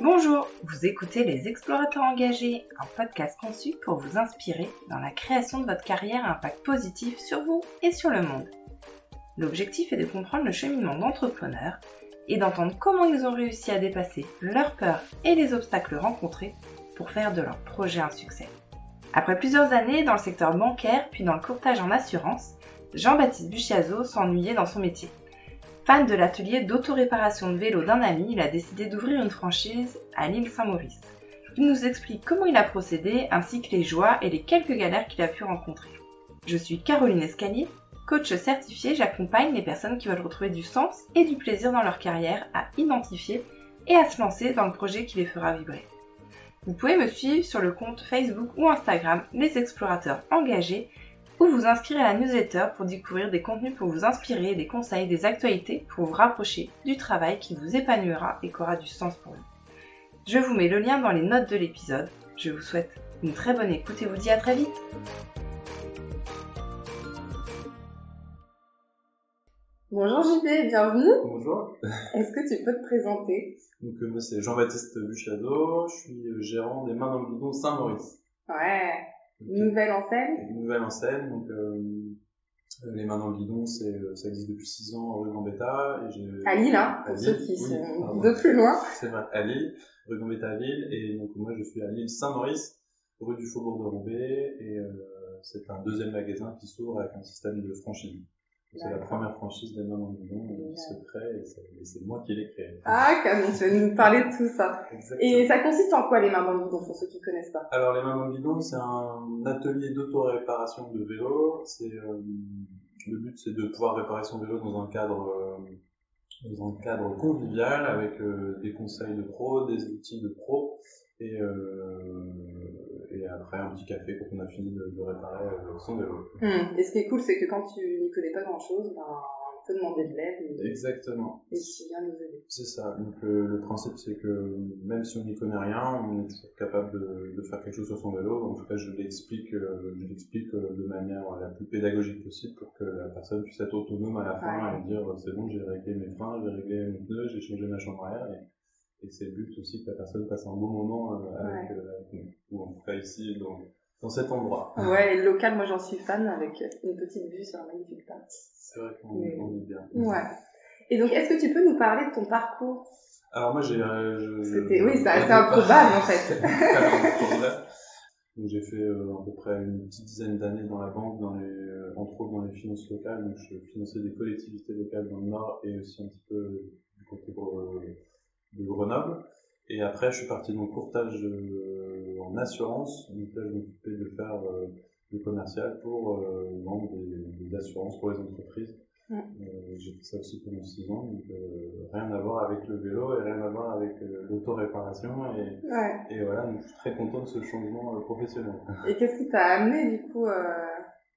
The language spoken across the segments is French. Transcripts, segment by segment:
Bonjour, vous écoutez Les Explorateurs Engagés, un podcast conçu pour vous inspirer dans la création de votre carrière à impact positif sur vous et sur le monde. L'objectif est de comprendre le cheminement d'entrepreneurs et d'entendre comment ils ont réussi à dépasser leurs peurs et les obstacles rencontrés pour faire de leur projet un succès. Après plusieurs années dans le secteur bancaire puis dans le courtage en assurance, Jean-Baptiste Buchiazo s'ennuyait dans son métier. Fan de l'atelier d'autoréparation de vélo d'un ami, il a décidé d'ouvrir une franchise à l'île Saint-Maurice. Il nous explique comment il a procédé ainsi que les joies et les quelques galères qu'il a pu rencontrer. Je suis Caroline Escalier, coach certifié, j'accompagne les personnes qui veulent retrouver du sens et du plaisir dans leur carrière à identifier et à se lancer dans le projet qui les fera vibrer. Vous pouvez me suivre sur le compte Facebook ou Instagram Les Explorateurs Engagés ou vous inscrire à la newsletter pour découvrir des contenus pour vous inspirer, des conseils, des actualités pour vous rapprocher du travail qui vous épanouira et qui aura du sens pour vous. Je vous mets le lien dans les notes de l'épisode. Je vous souhaite une très bonne écoute et vous dis à très vite. Bonjour JP, bienvenue. Bonjour. Est-ce que tu peux te présenter? Donc euh, moi c'est Jean-Baptiste Buchado, je suis euh, gérant des Mains dans le Bidon Saint-Maurice. Ouais. Nouvelle enseigne Une nouvelle enseigne, donc euh, les Mains dans le Guidon, c'est, euh, ça existe depuis 6 ans rue Gambetta. Et j'ai, À Lille, hein, pour ceux qui oui, sont de plus loin. C'est vrai, à Lille, rue Gambetta à Lille, et donc moi je suis à Lille Saint-Maurice, rue du Faubourg de Roubaix, et euh, c'est un deuxième magasin qui s'ouvre avec un système de franchise. C'est la première franchise des Mains euh, qui se crée, et c'est, moi qui l'ai créée. Ah, canon, tu vas nous parler de tout ça. Exactement. Et ça consiste en quoi les mains dans pour ceux qui connaissent pas? Alors les mains dans c'est un atelier d'auto-réparation de vélo. C'est euh, le but, c'est de pouvoir réparer son vélo dans un cadre euh, dans un cadre convivial avec euh, des conseils de pro, des outils de pro et euh, et après un petit café quand on a fini de, de réparer euh, son vélo. Hmm. Et ce qui est cool, c'est que quand tu n'y connais pas grand chose, ben, on peut demander de l'aide et, Exactement. et tu viens nous aider. C'est ça. Donc le, le principe c'est que même si on n'y connaît rien, on est toujours capable de, de faire quelque chose sur son vélo. En tout cas, je l'explique, euh, je l'explique euh, de manière la plus pédagogique possible pour que la personne puisse être autonome à la fin et dire c'est bon, j'ai réglé mes freins, j'ai réglé mon pneu, j'ai changé ma chambre arrière. Et, et c'est le but aussi que la personne passe un bon moment euh, avec, euh, avec nous. Ou en tout cas ici dans, dans cet endroit. Ouais, et le local, moi j'en suis fan avec une petite vue sur un magnifique parc. C'est vrai qu'on Oui. est bien. Ouais. Et donc, est-ce que tu peux nous parler de ton parcours? Alors moi j'ai... euh, C'était, oui, c'est improbable en fait. J'ai fait euh, à peu près une petite dizaine d'années dans la banque, dans les, euh, entre autres dans les finances locales. Donc je finançais des collectivités locales dans le Nord et aussi un petit peu du côté de, Grenoble. Et après je suis parti dans le courtage euh, en assurance. Donc là je m'occupais de faire euh, du commercial pour euh, vendre des, des assurances pour les entreprises. Euh, j'ai fait ça aussi pendant 6 ans, donc euh, rien à voir avec le vélo et rien à voir avec l'auto-réparation. Et, Ouais. et voilà, donc je suis très content de ce changement professionnel. Et qu'est-ce qui t'a amené du coup euh...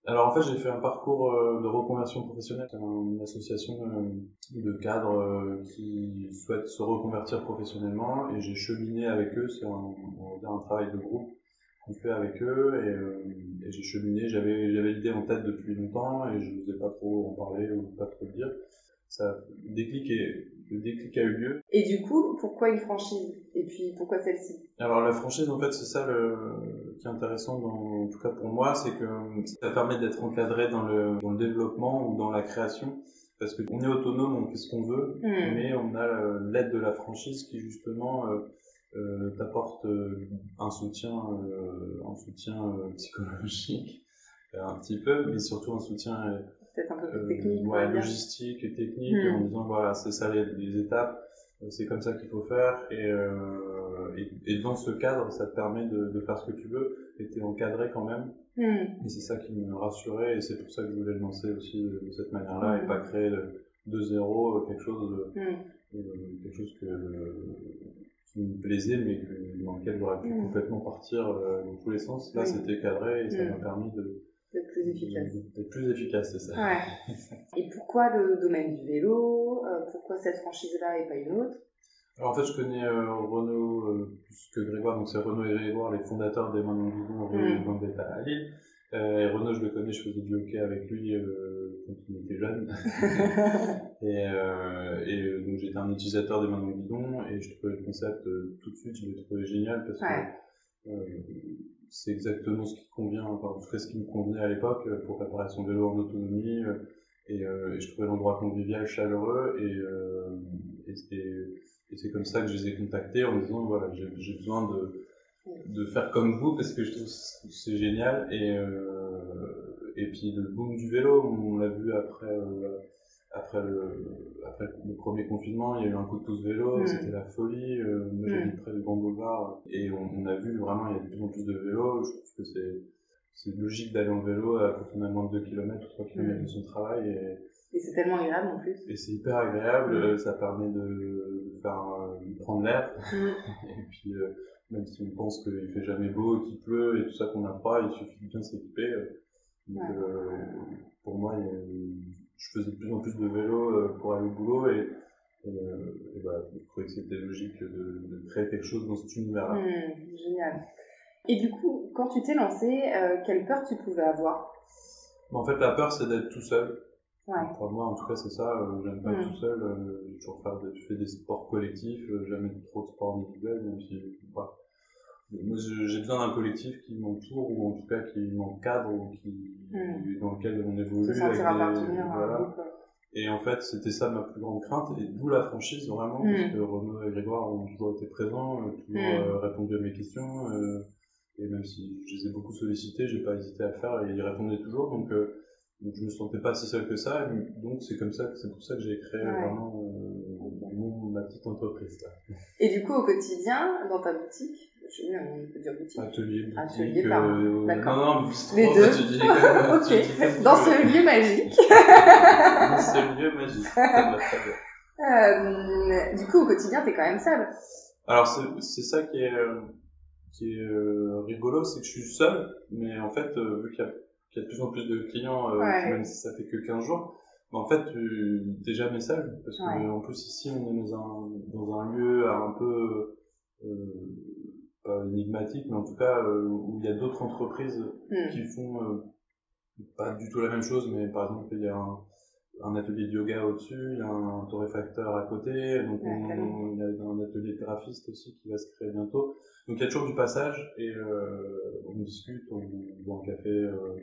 Alors en fait, j'ai fait un parcours euh, de reconversion professionnelle. Une association euh, de cadres euh, qui souhaitent se reconvertir professionnellement et j'ai cheminé avec eux. C'est un, un travail de groupe qu'on fait avec eux et, et j'ai cheminé. J'avais l'idée en tête depuis longtemps et je n'osais pas trop en parler ou pas trop le dire. Ça, déclic est, le déclic a eu lieu. Et du coup, pourquoi une franchise? Et puis pourquoi celle-ci? Alors la franchise, en fait, c'est ça le, qui est intéressant, dans, en tout cas pour moi, c'est que ça permet d'être encadré dans le, dans le développement ou dans la création, parce qu'on est autonome, on fait ce qu'on veut, Hmm. mais on a euh, l'aide de la franchise qui justement euh, euh, t'apporte euh, un soutien, un soutien psychologique, un petit peu, mais surtout un soutien Peut-être un peu plus euh, technique, ouais, logistique et technique Hmm. en disant voilà c'est ça les, les étapes euh, c'est comme ça qu'il faut faire et, euh, et, et dans ce cadre ça te permet de, de faire ce que tu veux et t'es encadré quand même. Hmm. et c'est ça qui me rassurait et c'est pour ça que je voulais le lancer aussi de, cette manière là Hmm. et pas créer de, de zéro quelque chose de, quelque chose que qui me plaisait mais que, dans lequel j'aurais pu complètement partir euh, dans tous les sens. Là c'était cadré et ça m'a permis de Plus efficace. d'être plus efficace c'est ça Ouais. Et pourquoi le domaine du vélo Euh, Pourquoi cette franchise-là et pas une autre? Alors en fait, je connais euh, Renaud euh, plus que Grégoire, donc c'est Renaud et Grégoire, les fondateurs des Mains dans le Guidon rue Mm. Gambetta à Lille. Euh, et Renaud, je le connais, je faisais du hockey avec lui euh, quand il était jeune. et, et donc j'étais un utilisateur des mains dans le guidon et je trouvais le concept tout de suite, je l'ai trouvé génial parce Ouais. que c'est exactement ce qui convient, enfin, en tout cas ce qui me convenait à l'époque euh, pour préparer son vélo en autonomie. euh, et, euh, et je trouvais l'endroit convivial, chaleureux et, euh, et, et- c'est comme ça que je les ai contactés en disant voilà j'ai besoin de de faire comme vous parce que je trouve c'est génial et euh, et puis le boom du vélo on l'a vu après euh, après le après le premier confinement il y a eu un coup de pouce vélo Mm. c'était la folie euh, moi Mm. j'habite près du Grand Boulevard et on, on a vu vraiment il y a de plus en plus de vélos je trouve que c'est c'est logique d'aller en vélo quand on a moins de 2 km ou 3 km de son travail et, Et c'est tellement agréable en plus. et c'est hyper agréable euh, ça permet de, de faire euh, de prendre l'air et puis, euh, même si on pense qu'il fait jamais beau, qu'il pleut et tout ça, qu'on a froid, il suffit de bien s'équiper. euh. Donc, Ouais. euh, pour moi, il y a- je faisais de plus en plus de vélo euh, pour aller au boulot et, et, et voilà, je trouvais que c'était logique de, de créer quelque chose dans cet univers-là. Hmm, génial. Et du coup, quand tu t'es lancé, euh, quelle peur tu pouvais avoir? En fait, la peur, c'est d'être tout seul. Ouais. Pour moi, en tout cas, c'est ça. euh, J'aime pas être tout seul. euh, J'ai toujours fait des, je fais des sports collectifs, jamais trop de sports individuels, même si, voilà. Moi, j'ai besoin d'un collectif qui m'entoure, ou en tout cas qui m'encadre, ou qui, Mm. dans lequel on évolue. Se avec des- un voilà. groupe. Et en fait, c'était ça ma plus grande crainte, et d'où la franchise, vraiment, parce que Renaud et Grégoire ont toujours été présents, euh, toujours Mm. euh, répondu à mes questions, euh, et même si je les ai beaucoup sollicités, j'ai pas hésité à faire, et ils répondaient toujours, donc, euh, donc je me sentais pas si seul que ça, donc c'est comme ça, que- c'est pour ça que j'ai créé Ouais. vraiment euh, mon, ma petite entreprise, là. Et du coup, au quotidien, dans ta boutique, je sais pas, on peut dire boutique. Atelier, boutique, Atelier, pardon. euh, D'accord. non, non, bistrot, Les deux. ok. tu dis tu Dans ce lieu magique. Dans ce lieu magique, très bien. Du coup, au quotidien, t'es quand même seul. Alors c'est ça qui est euh, qui est euh, rigolo, c'est que je suis seul, mais en fait vu qu'il y, a- qu'il y a de plus en plus de clients, euh, Ouais. même si ça fait que 15 jours, mais en fait tu t'es jamais seul parce que Ouais. en plus ici on est dans un dans un lieu un peu euh, pas énigmatique, mais en tout cas euh, où il y a d'autres entreprises Hmm. qui font euh, pas du tout la même chose, mais par exemple il y a un, un atelier de yoga au-dessus, il y a un torréfacteur à côté, donc Ouais, on- tellement. il y a un atelier de graphiste aussi qui va se créer bientôt. Donc il y a toujours du passage et euh, on discute, on boit un café. euh,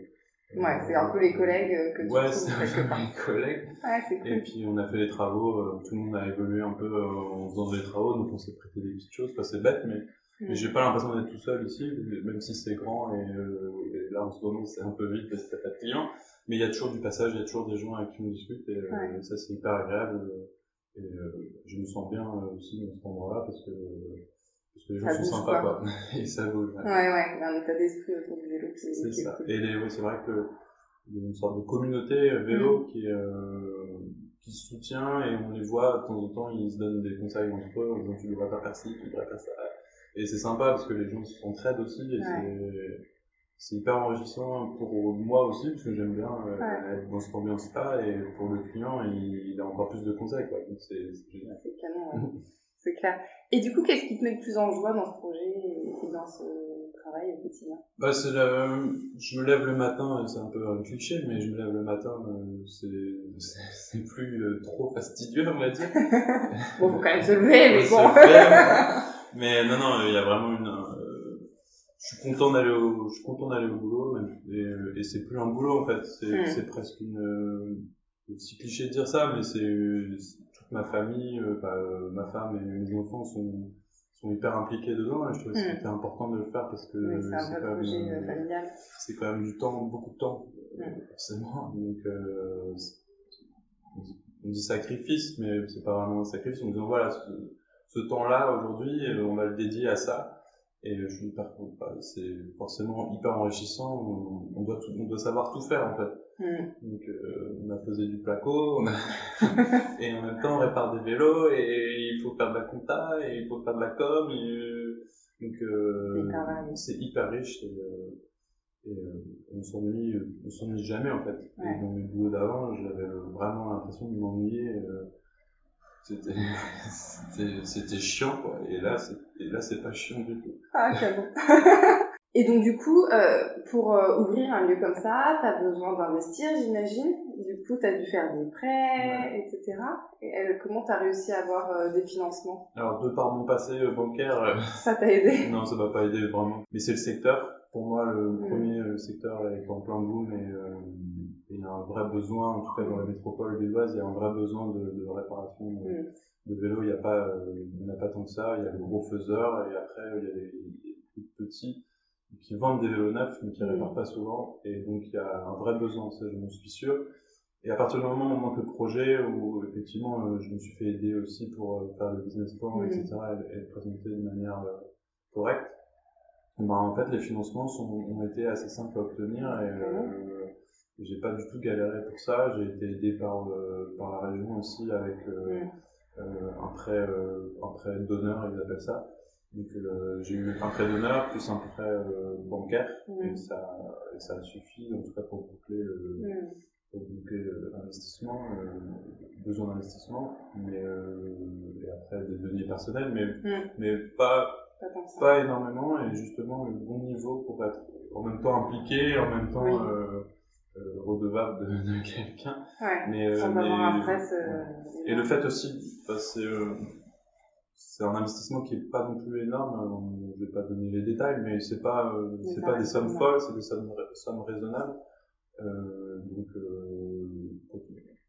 Ouais, c'est un peu les collègues euh, que tu Ouais, c'est quelque un peu part. mes collègues. Ouais, c'est Et cool. puis on a fait les travaux, euh, tout le monde a évolué un peu euh, en faisant des travaux, donc on s'est prêté des petites choses, enfin c'est bête, mais Hmm. mais j'ai pas l'impression d'être tout seul ici, même si c'est grand et, euh, et là en ce moment c'est un peu vide parce qu'il n'y a pas de clients. Mais il y a toujours du passage, il y a toujours des gens avec qui on discute et euh, ça c'est hyper agréable. euh, Et euh, je me sens bien euh, aussi dans cet endroit-là parce que, parce que les gens Ça sont sympas quoi. quoi. et ça bouge. ouais. Ouais, ouais, il y a un état d'esprit autour du vélo qui, C'est ça. cool. Et les- ouais, c'est vrai que il y a une sorte de communauté euh, vélo Mm. qui, euh, qui se soutient et on les voit de temps en temps, ils se donnent des conseils entre eux en disant tu devrais pas faire ci, tu devrais faire ça. Et c'est sympa parce que les gens s'entraident aussi et c'est- c'est hyper enrichissant pour moi aussi parce que j'aime bien euh, Ouais. être dans cette ambiance-là et pour le client il, il a encore plus de conseils quoi. Donc c'est c'est génial. C'est canon, ouais. c'est clair. Et du coup, qu'est-ce qui te met le plus en joie dans ce projet et dans ce travail au quotidien? Bah, c'est le... Je me lève le matin, c'est un peu un cliché, mais je me lève le matin, euh, c'est plus euh, trop fastidieux, on va dire. Bon, faut quand même se lever, mais bon. mais non, non, il y a vraiment une. euh, je suis content d'aller au, je suis content d'aller au boulot, et, et c'est plus un boulot en fait, c'est Hmm. c'est presque une. C'est cliché de dire ça, mais c'est ma famille, euh, bah, euh, ma femme et mes enfants sont sont hyper impliqués dedans et je trouvais que Hmm. c'était important de le faire parce que Oui, c'est quand même, euh, c'est quand même du temps, beaucoup de temps, Mm. forcément. Donc, euh, on dit- sacrifice, mais c'est pas vraiment un sacrifice. On dit voilà, ce, ce temps-là aujourd'hui, on va le dédier à ça. Et je suis hyper content. Enfin, C'est forcément hyper enrichissant. On, on doit tout- on doit savoir tout faire en fait. Hmm. Donc, euh, on a posé du placo, on a... et en même temps, on répare des vélos, et il faut faire de la compta, et il faut faire de la com, et euh, donc euh, C'est hyper riche, et, euh, et euh, on s'ennuie, on s'ennuie jamais en fait. Ouais. Et dans mes boulots d'avant, j'avais vraiment l'impression de m'ennuyer. euh, c'était, chiant quoi. Et là, c'est, et là, c'est pas chiant du tout. Ah, canon. Et donc du coup, euh, pour euh, ouvrir un lieu comme ça, tu as besoin d'investir, j'imagine. Du coup, tu as dû faire des prêts, etc. Et euh, comment tu as réussi à avoir des financements? Alors, de par mon passé bancaire... ça t'a aidé? Non, ça m'a pas aidé vraiment. Mais c'est le secteur. Pour moi, le mm. premier secteur est en plein boom et il y a un vrai besoin, en tout cas dans la métropole lilloise, il y a un vrai besoin de, de réparation mm. de vélos. Il n'y a pas, il n'y en a pas tant que ça. Il y a les gros faiseurs et après, il y a les, les plus petits qui vendent des vélos neufs mais qui réparent pas souvent et donc il y a un vrai besoin ça je m'en suis sûr et à partir du moment où on monte le projet où effectivement euh, je me suis fait aider aussi pour euh, faire le business plan etc et, le présenter de manière euh, correcte ben en fait les financements sont, ont été assez simples à obtenir et euh, j'ai pas du tout galéré pour ça. J'ai été aidé par par la région aussi avec un prêt un prêt d'honneur ils appellent ça. Donc euh, j'ai eu un prêt d'honneur plus un prêt euh, bancaire et, ça, et ça a suffi en tout cas pour boucler le, pour boucler l'investissement, euh, besoin d'investissement, mais et après des deniers personnels, mais mais pas pas, énormément et justement le bon niveau pour être en même temps impliqué, en même temps redevable de, de quelqu'un. Ouais, mais, sans mais, avoir un presse, Et le fait aussi, bah, c'est c'est un investissement qui est pas non plus énorme. Euh, je vais pas donner les détails, mais c'est pas euh, c'est pas des sommes folles, c'est des sommes, sommes raisonnables. Euh, donc euh,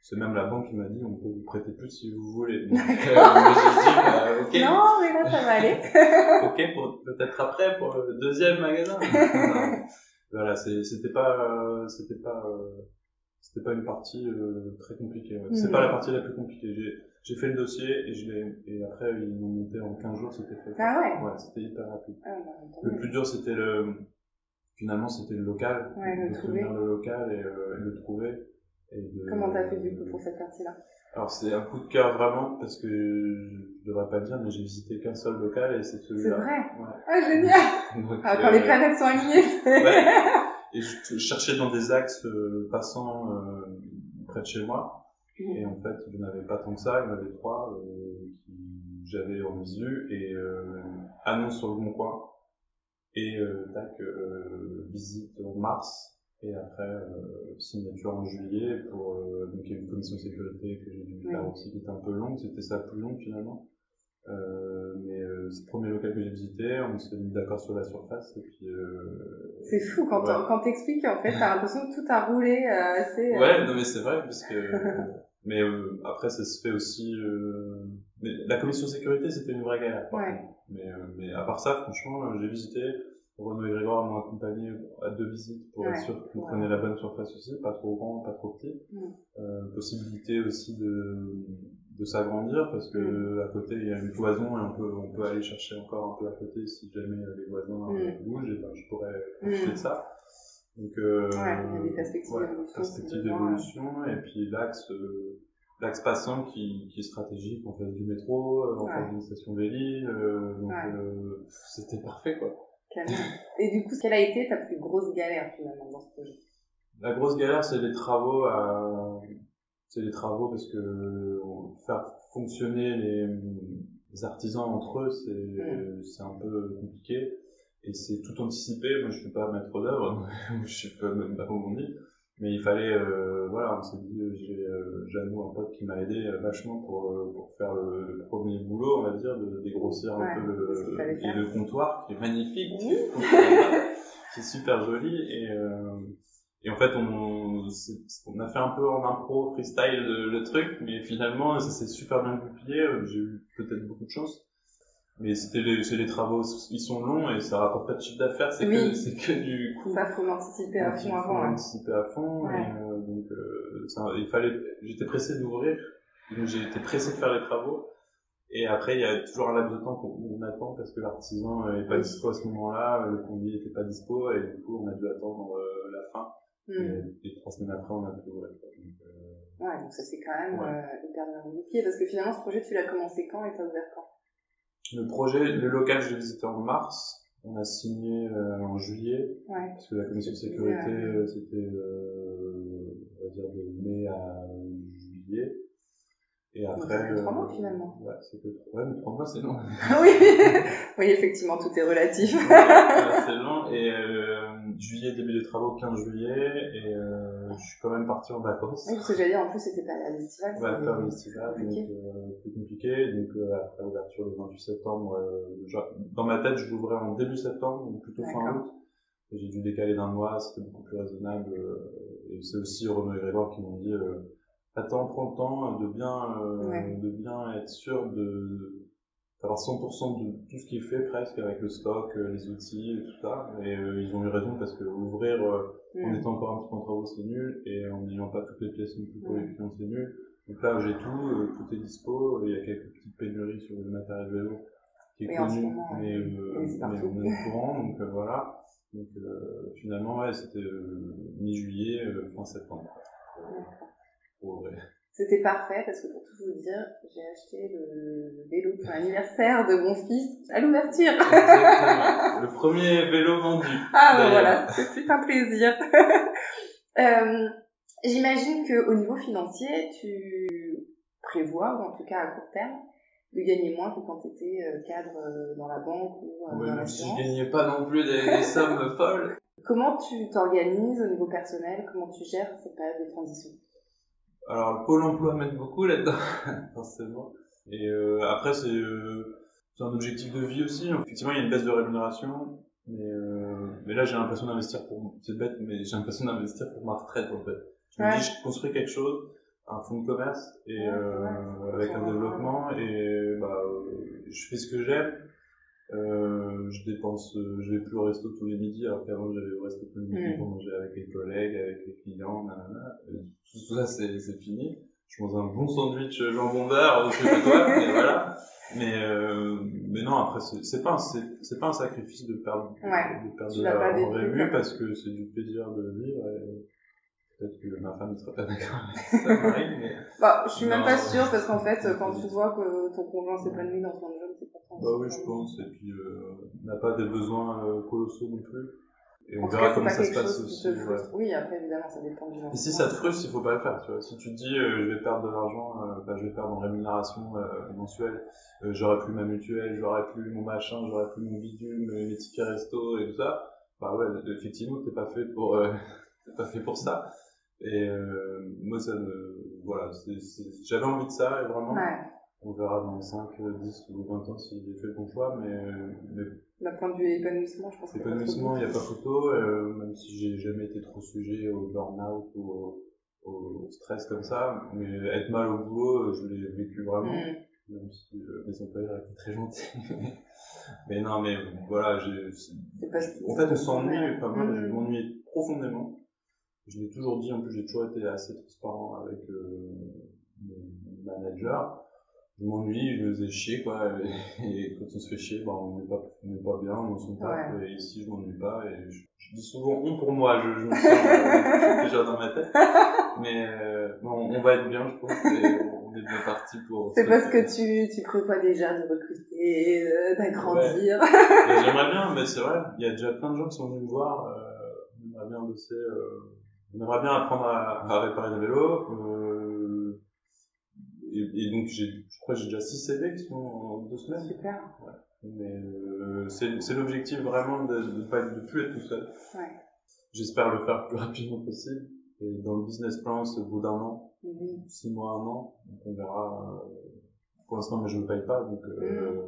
c'est même la banque qui m'a dit on peut vous prêter plus si vous voulez. Donc, euh, bah, ok. Non, mais là ça va aller. ok, pour peut-être après pour le deuxième magasin. voilà, c'était pas c'était pas c'était pas une partie très compliquée. Ouais. C'est pas la partie la plus compliquée. J'ai j'ai fait le dossier et je l'ai, et après, ils m'ont monté en 15 jours, c'était fait. Ah ouais? Ouais, c'était hyper rapide. Ah, bah, le plus dur, c'était le, finalement, c'était le local. Ouais, de trouver. le local et, euh, et le trouver. De, Comment t'as fait du coup pour cette partie-là? Alors c'est un coup de cœur vraiment parce que je devrais pas le dire mais j'ai visité qu'un seul local et c'est celui-là. C'est vrai. Ouais. Ah génial. ah, quand les euh, planètes sont alignées. ouais. Et je, cherchais dans des axes euh, passant euh, près de chez moi et en fait, je n'avais pas tant que ça, il y en avait trois euh, qui j'avais en visu et euh, annonce sur bon coin et euh, tac euh, visite en mars et après euh, signature en juillet pour euh, donc il y a une commission de sécurité que j'ai dû faire aussi qui était un peu longue, c'était ça plus long finalement. Euh, mais euh, c'est le premier local que j'ai visité, on s'est mis d'accord sur la surface et puis. C'est fou quand ouais. quand t'expliques en fait, t'as l'impression que tout a roulé assez. Ouais, non mais c'est vrai parce que. mais après ça se fait aussi. Mais la commission sécurité c'était une vraie galère. Ouais. Mais mais à part ça, franchement, j'ai visité. Renaud et Grégoire m'ont accompagné à deux visites pour être sûr qu'on prenait la bonne surface aussi, pas trop grand, pas trop petit. Mm. possibilité aussi de de s'agrandir parce que mm. à côté il y a une cloison et on peut on peut aller chercher encore un peu à côté si jamais les voisins mm. bougent et ben je pourrais profiter de ça donc euh, ouais, il y a des perspectives ouais, d'évolution et puis l'axe euh, l'axe passant qui, qui est stratégique en face du métro euh, en face d'une station Véli euh, donc euh, c'était parfait quoi et du coup quelle a été ta plus grosse galère finalement dans ce projet? La grosse galère c'est les travaux à c'est les travaux parce que faire fonctionner les, les artisans entre eux, c'est mm. c'est un peu compliqué et c'est tout anticipé. Moi, je suis pas maître d'œuvre, je suis pas même pas on dit, mais il fallait euh, voilà, on s'est dit j'ai Jeannot, un pote qui m'a aidé euh, vachement pour euh, pour faire le, le, premier boulot, on va dire, de dégrossir ouais, un peu le, le, comptoir qui est magnifique, oui. qui est super joli et euh, et en fait, on, on a fait un peu en impro, freestyle le, le truc, mais finalement, ça s'est super bien goupillé. J'ai eu peut-être beaucoup de chance. Mais c'était les, c'est les travaux, ils sont longs et ça rapporte pas de chiffre d'affaires, c'est oui. que, que du coup. Ça faut l'anticiper à fond avant. Faut l'anticiper à fond, ouais. et, euh, donc, euh, il fallait, j'étais pressé d'ouvrir, donc j'ai été pressé de faire les travaux. Et après, il y a toujours un laps de temps qu'on attend parce que l'artisan est pas dispo à ce moment-là, le conduit était pas dispo, et du coup, on a dû attendre euh, la fin. Mmh. Et, trois semaines après, on a pu ouvrir. Donc, euh... Ouais, donc ça c'est quand même ouais. euh, hyper bien goupillé parce que finalement, ce projet, tu l'as commencé quand et t'as ouvert quand? Le projet, le local, je l'ai visité en mars. On a signé euh, en juillet. Ouais. Parce que la commission de sécurité, c'était, on va dire, de mai à juillet. Et Donc, après. fait trois euh, mois, finalement. Ouais, c'est que ouais, mais trois mois c'est long. oui. oui, effectivement, tout est relatif. Ouais, c'est long. Et euh, juillet, début des travaux, 15 juillet, et euh, je suis quand même parti en vacances. Oui, parce que j'allais dire, en plus, c'était période estivale. Ouais, c'était- période estivale, donc euh, plus compliqué. Donc après ouverture le 28 septembre, genre, dans ma tête je l'ouvrais en début septembre, ou plutôt fin août. J'ai dû décaler d'un mois, c'était beaucoup plus raisonnable. euh, et c'est aussi Renaud et Grégoire qui m'ont dit euh, attends, prends le temps de bien, euh, Ouais. de bien être sûr de d'avoir 100% de tout ce qui est fait presque avec le stock, les outils et tout ça. Et euh, ils ont eu raison parce que ouvrir euh, en Mm. étant encore un petit peu en travaux, c'est nul, et en n'ayant pas toutes les pièces non plus pour les Ouais. clients, c'est nul. Donc là, j'ai tout, tout est dispo, il y a quelques petites pénuries sur le matériel vélo qui est ce connu, mais, mais on est au courant, donc voilà. Donc euh, finalement, ouais, c'était euh, mi-juillet, euh, fin septembre. C'était parfait parce que pour tout vous dire, j'ai acheté le vélo pour l'anniversaire de mon fils à l'ouverture. Le premier vélo vendu. Ah ben voilà, c'est un plaisir. Euh, J'imagine que au niveau financier, tu prévois, ou en tout cas à court terme, de gagner moins que quand tu étais cadre euh, dans la banque ou euh, Ouais, dans si je l'assurance. gagnais pas non plus des, des sommes folles. Comment tu t'organises au niveau personnel? Comment tu gères cette période de transition? Alors, le Pôle emploi m'aide beaucoup là-dedans, forcément. Et euh, après, c'est euh, un objectif de vie aussi. Effectivement, il y a une baisse de rémunération. Mais, euh, mais là, j'ai l'impression d'investir pour... C'est bête, mais j'ai l'impression d'investir pour ma retraite, en fait. Je me dis, je construis quelque chose, un fonds de commerce, et euh, avec un développement, et bah, euh, je fais ce que j'aime. Euh, je dépense, euh, je vais plus au resto tous les midis, alors qu'avant j'allais au resto tous les midis Mm. pour manger avec les collègues, avec les clients, nanana. Et tout ça c'est c'est fini. Je mange un bon sandwich jambon beurre chez toi, et voilà. Mais euh, mais non après c'est pas un- c'est c'est pas un sacrifice de perdre Ouais. de perdre de l'as la pas vécu en revue comme- parce que c'est du plaisir de vivre. Et peut-être que ma femme ne serait pas d'accord avec ça, Marie, mais bah, Je suis même pas sûre parce qu'en fait, quand tu vois que ton conjoint s'épanouit dans son job, c'est pas. Bah oui, je pense. Et puis, euh, on n'a pas des besoins euh, colossaux non plus. Et on En verra cas, comment pas ça se passe aussi. ouais. Oui, après, évidemment, ça dépend du Et si ça te frustre, il faut pas le faire. Tu vois. Si tu te dis, euh, je vais perdre de l'argent, euh, bah, je vais perdre en rémunération euh, mensuelle, euh, j'aurai plus ma mutuelle, j'aurai plus mon machin, j'aurai plus mon bidule, mes, mes tickets resto et tout ça. Bah ouais, effectivement, t'es pas fait pour, euh, t'es pas fait pour ça. Et euh, moi, ça me, voilà, j'avais envie de ça, et vraiment. Ouais. On verra dans 5, 10 ou 20 ans si j'ai fait le bon choix, mais, mais D'un point de vue épanouissement, je pense pas Épanouissement, il n'y a pas photo, euh, même si j'ai jamais été trop sujet au burn-out ou au, au stress comme ça, mais être mal au boulot, euh, je l'ai vécu vraiment, Mm. même si euh, mes employeurs étaient très gentils. mais non, mais voilà, j'ai, pas en fait, on s'ennuie, moi, Mm. je m'ennuyais profondément. Je l'ai toujours dit, en plus, j'ai toujours été assez transparent avec euh, mes managers. Je m'ennuie, je me faisais chier, quoi. Et, et quand on se fait chier, bah, on n'est pas, pas bien, on s'en tape. Et ici, je m'ennuie pas. Et je, je dis souvent on pour moi, je, je me sens euh, déjà dans ma tête. Mais euh, on va être bien, je pense. Et on est bien parti pour. C'est parce que tu, tu prévois déjà de recruter, euh, d'agrandir. J'aimerais bien, mais c'est vrai, il y a déjà plein de gens qui sont venus me voir. Euh, on aimerait bien bosser, euh, on aimerait bien apprendre à, à réparer des vélos. Euh, et, et donc, j'ai, je crois que j'ai déjà 6 CV qui sont en deux semaines. Super. Mais euh, c'est, l'objectif vraiment de ne pas de plus être tout seul. Ouais. J'espère le faire le plus rapidement possible. Et dans le business plan, c'est au bout d'un an, Mhm. 6 mois, un an. Donc on verra. euh, pour l'instant, mais je ne paye pas, donc. Euh,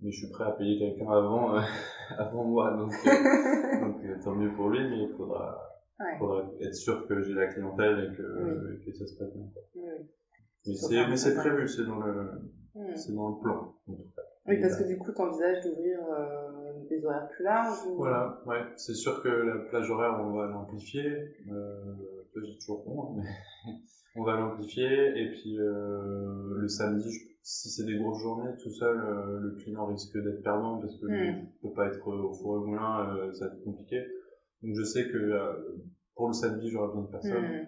Mais je suis prêt à payer quelqu'un avant, euh, avant moi, donc, euh, donc euh, tant mieux pour lui, mais il faudra, Ouais. faudra être sûr que j'ai la clientèle et que, Oui. et que ça se passe bien. quoi. Oui. Mais c'est, prévu, c'est dans le, Mhm. c'est dans le plan, en tout cas. Oui, parce que du coup, tu envisages d'ouvrir euh, des horaires plus larges ou... Voilà, ouais. C'est sûr que la plage horaire, on va l'amplifier. Euh, j'ai toujours bon, hein, mais on va l'amplifier. Et puis, euh, le samedi, je- si c'est des grosses journées, tout seul, euh, le client risque d'être perdant parce que Mm. je peux pas être au four et au moulin, euh, ça va être compliqué. Donc, je sais que euh, pour le samedi, j'aurai besoin de personne. Mhm.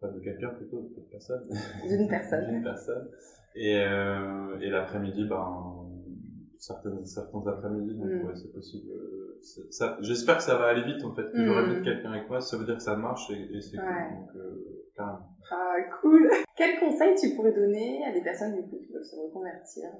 Pas de quelqu'un plutôt, de personne. D'une personne. D'une personne. Et, euh, et l'après-midi, ben, certains, certains après-midi, donc Mm. ouais, c'est possible. euh, ça- J'espère que ça va aller vite, en fait, que j'aurai Mm. vite quelqu'un avec moi, ça veut dire que ça marche et, et c'est Ouais. cool. Donc, euh, carrément. Ah, cool Quel conseil tu pourrais donner à des personnes du coup qui veulent se reconvertir?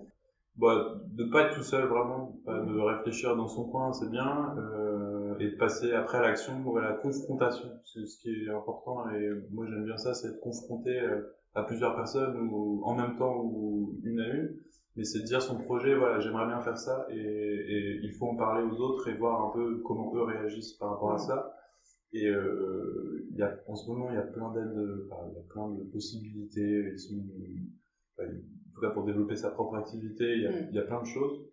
Bah, de pas être tout seul vraiment, de réfléchir dans son coin, c'est bien, euh, et de passer après à l'action ou à la confrontation. C'est ce qui est important et moi j'aime bien ça, c'est être confronté euh, à plusieurs personnes ou en même temps ou une à une. Mais c'est de dire son projet, voilà, j'aimerais bien faire ça et, et, il faut en parler aux autres et voir un peu comment eux réagissent par rapport à ça. Et euh, y a, en ce moment, il y a plein d'aides, il y a plein de possibilités. Ils sont, en tout cas pour développer sa propre activité, il y a, mm. il y a plein de choses.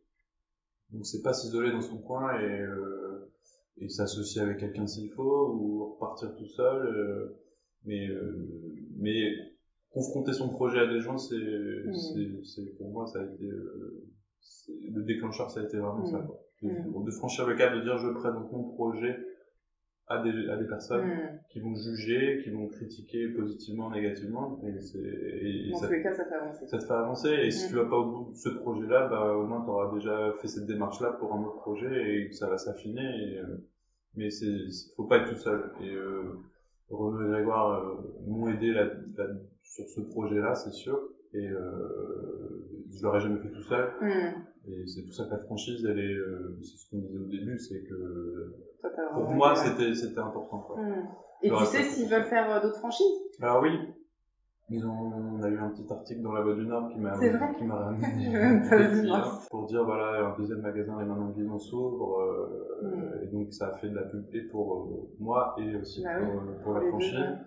Donc c'est pas s'isoler dans son coin et, euh, et s'associer avec quelqu'un s'il faut ou repartir tout seul. Euh, mais, euh, mais confronter son projet à des gens, c'est, mm. c'est, pour moi, ça a été, euh, le déclencheur, ça a été vraiment ça. Mm. Quoi. De, de, franchir le cap, de dire je présente mon projet à des, à des personnes hmm. qui vont juger, qui vont critiquer positivement, négativement. Et c'est, et, Dans tous les cas, ça fait avancer. Ça te fait avancer. Et si hmm. tu vas pas au bout de ce projet-là, bah, au moins tu auras déjà fait cette démarche-là pour un autre projet et ça va s'affiner. Et, euh, mais c'est, faut pas être tout seul. Et euh, Renaud et Grégoire euh, m'ont aidé là, sur ce projet-là, c'est sûr. Et euh, je l'aurais jamais fait tout seul. Hmm. Et c'est tout ça que la franchise, elle est, euh, c'est ce qu'on disait au début, c'est que pour moi, c'était, c'était important. Quoi. Hmm. Et tu sais s'ils veulent faire euh, d'autres franchises? Alors oui, ils ont, on a eu un petit article dans la Voix du Nord qui m'a, qui m'a ramené pour dire voilà un deuxième magasin les mains dans s'ouvre euh, hmm. et donc ça a fait de la pub et pour euh, moi et aussi bah pour, pour, la franchise.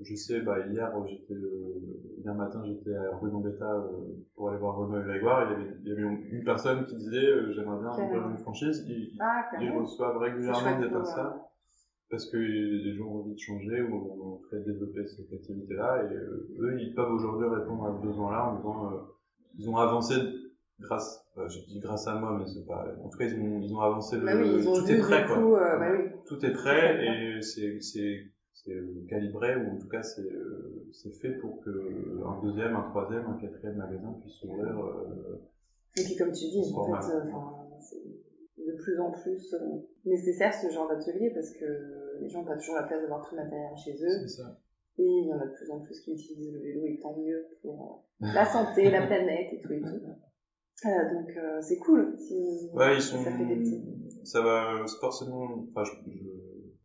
Je sais, bah, hier, j'étais, euh, hier matin, j'étais à rue d'Ambetta euh, pour aller voir Renaud et Grégoire. Il y avait, il y avait une, personne qui disait, euh, j'aimerais bien ouvrir une franchise. Ils, ah, ils reçoivent régulièrement des personnes parce que les gens ont envie de changer ou tout cas de développer cette activité-là. Et eux, ils peuvent aujourd'hui répondre à ce besoin-là en disant, ils ont avancé grâce, je dis grâce à moi, mais c'est pas, en tout cas, ils ont, ils ont avancé le, bah oui, tout est prêt, quoi. bah oui. Tout est prêt et c'est, c'est euh, calibré ou en tout cas c'est euh, c'est fait pour que un deuxième, un troisième, un quatrième magasin puisse s'ouvrir. Euh, et puis comme tu dis, en fait, c'est de plus en plus nécessaire ce genre d'atelier parce que les gens n'ont pas toujours la place d'avoir tout le matériel chez eux. Ça. Et il y en a de plus en plus qui utilisent le vélo et tant mieux pour la santé, la planète et tout et tout. donc c'est cool si ouais, ils sont... ça fait des petits. Ça va forcément. Enfin, je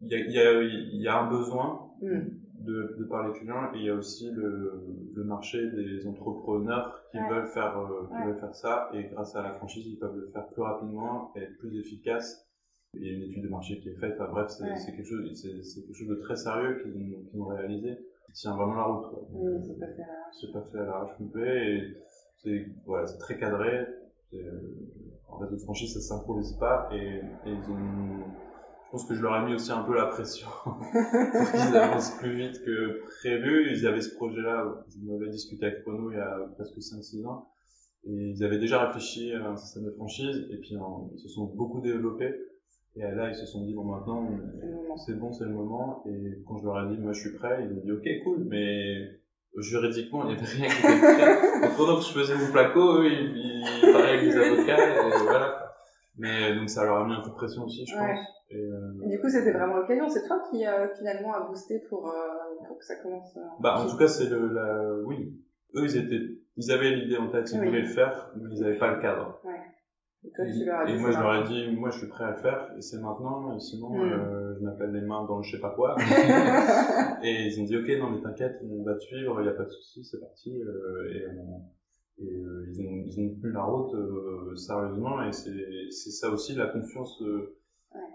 il y a, y, a, y a, un besoin mm. de, de par les clients et il y a aussi le, le marché des entrepreneurs qui veulent faire euh, qui veulent faire ça et grâce à la franchise ils peuvent le faire plus rapidement et être plus efficace il y a une étude de marché qui est faite. Enfin bref c'est quelque chose c'est quelque chose de très sérieux qu'ils qu ont réalisé tient vraiment la route quoi. oui c'est pas fait à l'arrache. c'est pas fait à l'arrache complet et c'est voilà c'est très cadré. En réseau de franchise ça s'improvise pas et, et ils ont pense que je leur ai mis aussi un peu la pression pour qu'ils avancent plus vite que prévu. Ils avaient ce projet-là, je m'avais discuté avec Renaud il y a presque 5-6 ans, et ils avaient déjà réfléchi à un système de franchise, et puis ils se sont beaucoup développés. Et là, ils se sont dit, bon, maintenant, c'est bon, c'est le moment. Et quand je leur ai dit, moi, je suis prêt, ils ont dit, ok, cool, mais juridiquement, il n'y avait rien qui était prêt. Donc, pendant que je faisais mon placo, eux, ils, ils parlaient avec les avocats, et voilà. Mais donc, ça leur a mis un peu de pression aussi, je pense. Euh, du coup, c'était vraiment l'occasion. C'est toi qui euh, finalement a boosté pour, euh, pour que ça commence. bah, en tout cas, c'est le, la, oui. Eux, ils étaient, ils avaient l'idée en tête, ils voulaient le faire, mais ils n'avaient pas le cadre. Ouais. Et, toi, tu leur as et moi, je leur ai dit, moi, je suis prêt à le faire, et c'est maintenant, sinon, hmm. je m'appelle les mains dans le je sais pas quoi. et ils ont dit, ok, non, mais t'inquiète, on va te suivre, il n'y a pas de souci, c'est parti, et et ils ont ils ont tenu la route sérieusement et c'est c'est ça aussi la confiance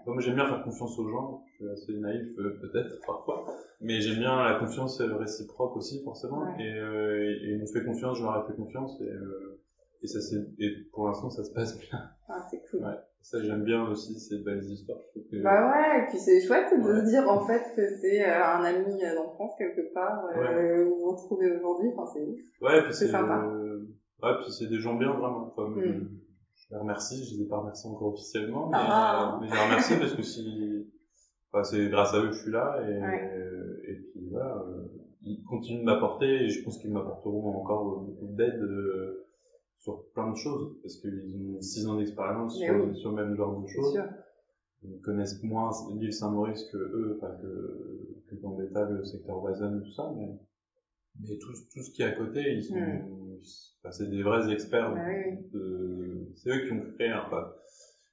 moi, j'aime bien faire confiance aux gens. Je suis assez naïf, euh, peut-être, parfois. Mais j'aime bien la confiance euh, réciproque aussi, forcément. Et, euh, et, ils m'ont fait confiance, je leur ai fait confiance. Et, euh, et, ça, et pour l'instant, ça se passe bien. Ah, c'est cool. Ouais. Ça, j'aime bien aussi ces belles histoires. Que... Bah ouais, et puis c'est chouette de se dire, en fait, que c'est un ami d'enfance, quelque part, euh, où vous vous retrouvez aujourd'hui. Enfin, c'est Ouais, puis c'est sympa. Ouais, puis c'est des gens bien, vraiment. Enfin, mm je les remercie, je les ai pas remerciés encore officiellement, mais, ah. euh, mais je les remercie parce que si, enfin, c'est grâce à eux que je suis là et, et puis voilà, euh, ils continuent de m'apporter et je pense qu'ils m'apporteront encore beaucoup d'aide euh, sur plein de choses parce qu'ils ont six ans d'expérience sur, sur, le même genre de choses. Ils connaissent moins l'île Saint-Maurice que eux, enfin que, que dans l'État, le secteur voisin et tout ça, mais Mais tout, tout ce qui est à côté, ils sont, enfin, c'est des vrais experts. Oui, de- C'est eux qui ont créé un pas.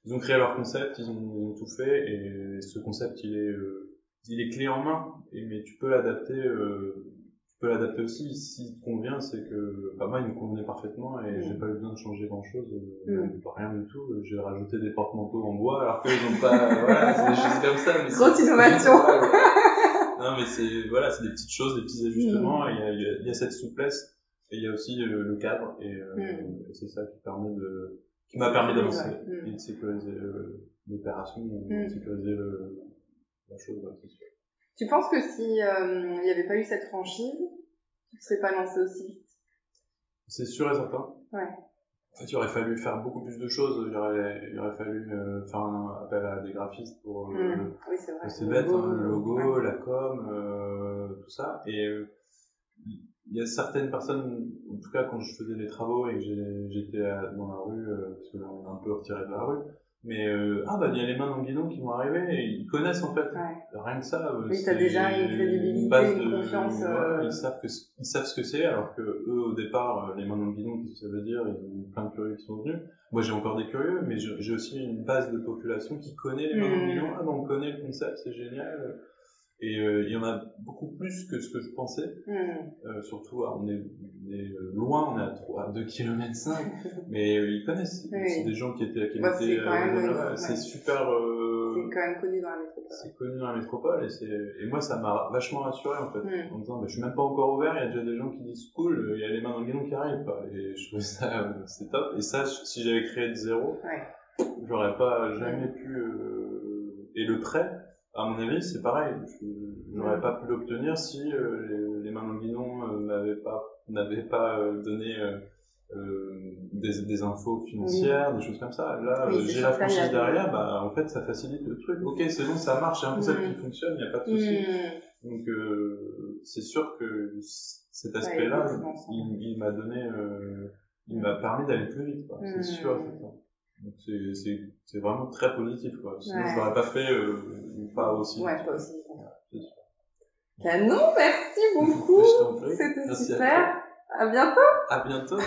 Ils ont créé leur concept, ils ont, ils ont tout fait, et ce concept, il est, euh, il est clé en main. Et, mais tu peux l'adapter, euh, peux l'adapter aussi. S'il te convient, c'est que, bah, moi, il me convenait parfaitement, et Mm. j'ai pas eu besoin de changer grand chose, Mm. rien du tout. J'ai rajouté des porte-manteaux en bois, alors qu'ils ont pas, voilà, c'est des choses comme ça. Mais Grosse innovation. Non, mais c'est, voilà, c'est des petites choses, des petits ajustements, Mm. et il y a, il y a- il y a cette souplesse. Et il y a aussi euh, le cadre, et, euh, Mm. et c'est ça qui permet de, qui m'a permis d'avancer. Mm. et de sécuriser euh, l'opération, ou de sécuriser le, la chose, ouais, c'est sûr. Tu penses que si euh, il n'y avait pas eu cette franchise, tu ne serais pas lancé aussi vite? C'est sûr et certain. Ouais. En fait, il aurait fallu faire beaucoup plus de choses. Il aurait, il aurait fallu euh, faire un appel à des graphistes pour. euh, Mm. Oui, c'est. C'est Le logo, hein, le logo, ouais. la com, euh, tout ça. Et il y a certaines personnes, en tout cas quand je faisais les travaux et que j'étais dans la rue, parce que là on est un peu retiré de la rue, mais euh, ah bah il y a les mains dans le guidon qui vont arriver et ils connaissent en fait. Ouais. Rien que ça. euh, Oui, t'as déjà une crédibilité, base une de- confiance, ouais, euh, ils savent que ils savent ce que c'est, alors que eux au départ, euh, les mains dans le guidon, qu'est-ce que ça veut dire? Ils ont plein de curieux qui sont venus. Moi j'ai encore des curieux, mais j'ai aussi une base de population qui connaît les mains dans le Mm. guidon. Ah bah on connaît le concept, c'est génial. Et euh, il y en a beaucoup plus que ce que je pensais. Mm. Euh, surtout, ah, on est, on est loin, on est à, 3, à 2 km 5, mais euh, ils connaissent. Oui. C'est des gens qui étaient, qui Bah, étaient c'est ouais. Super. C'est quand même connu dans la métropole. c'est connu dans la métropole et c'est et moi ça m'a vachement rassuré en fait Mm. en me disant bah, je suis même pas encore ouvert il y a déjà des gens qui disent cool il y a les mains dans le guidon qui arrivent quoi. et je trouvais ça c'est top et ça si j'avais créé de zéro Ouais. j'aurais pas jamais pu euh, et le prêt à mon avis c'est pareil Je- j'aurais Mm. pas pu l'obtenir si euh, les, les guidon euh, m'avaient pas n'avaient pas euh, donné euh, euh, des, des infos financières, des choses comme ça. Là, Oui, euh, c'est j'ai la franchise derrière, bah, en fait, ça facilite le truc. Ok, c'est bon, ça marche, c'est un concept Mm. qui fonctionne, il n'y a pas de souci. Mm. Donc, euh, c'est sûr que cet aspect-là, il, il m'a donné, euh, il m'a permis d'aller plus vite, quoi. Mm. C'est sûr. Donc, c'est, c'est, c'est vraiment très positif, quoi. Sinon, Ouais. je l'aurais pas fait, euh, pas aussi. Ouais, pas aussi. Canon, merci beaucoup. C'était Merci à super. À bientôt. À bientôt.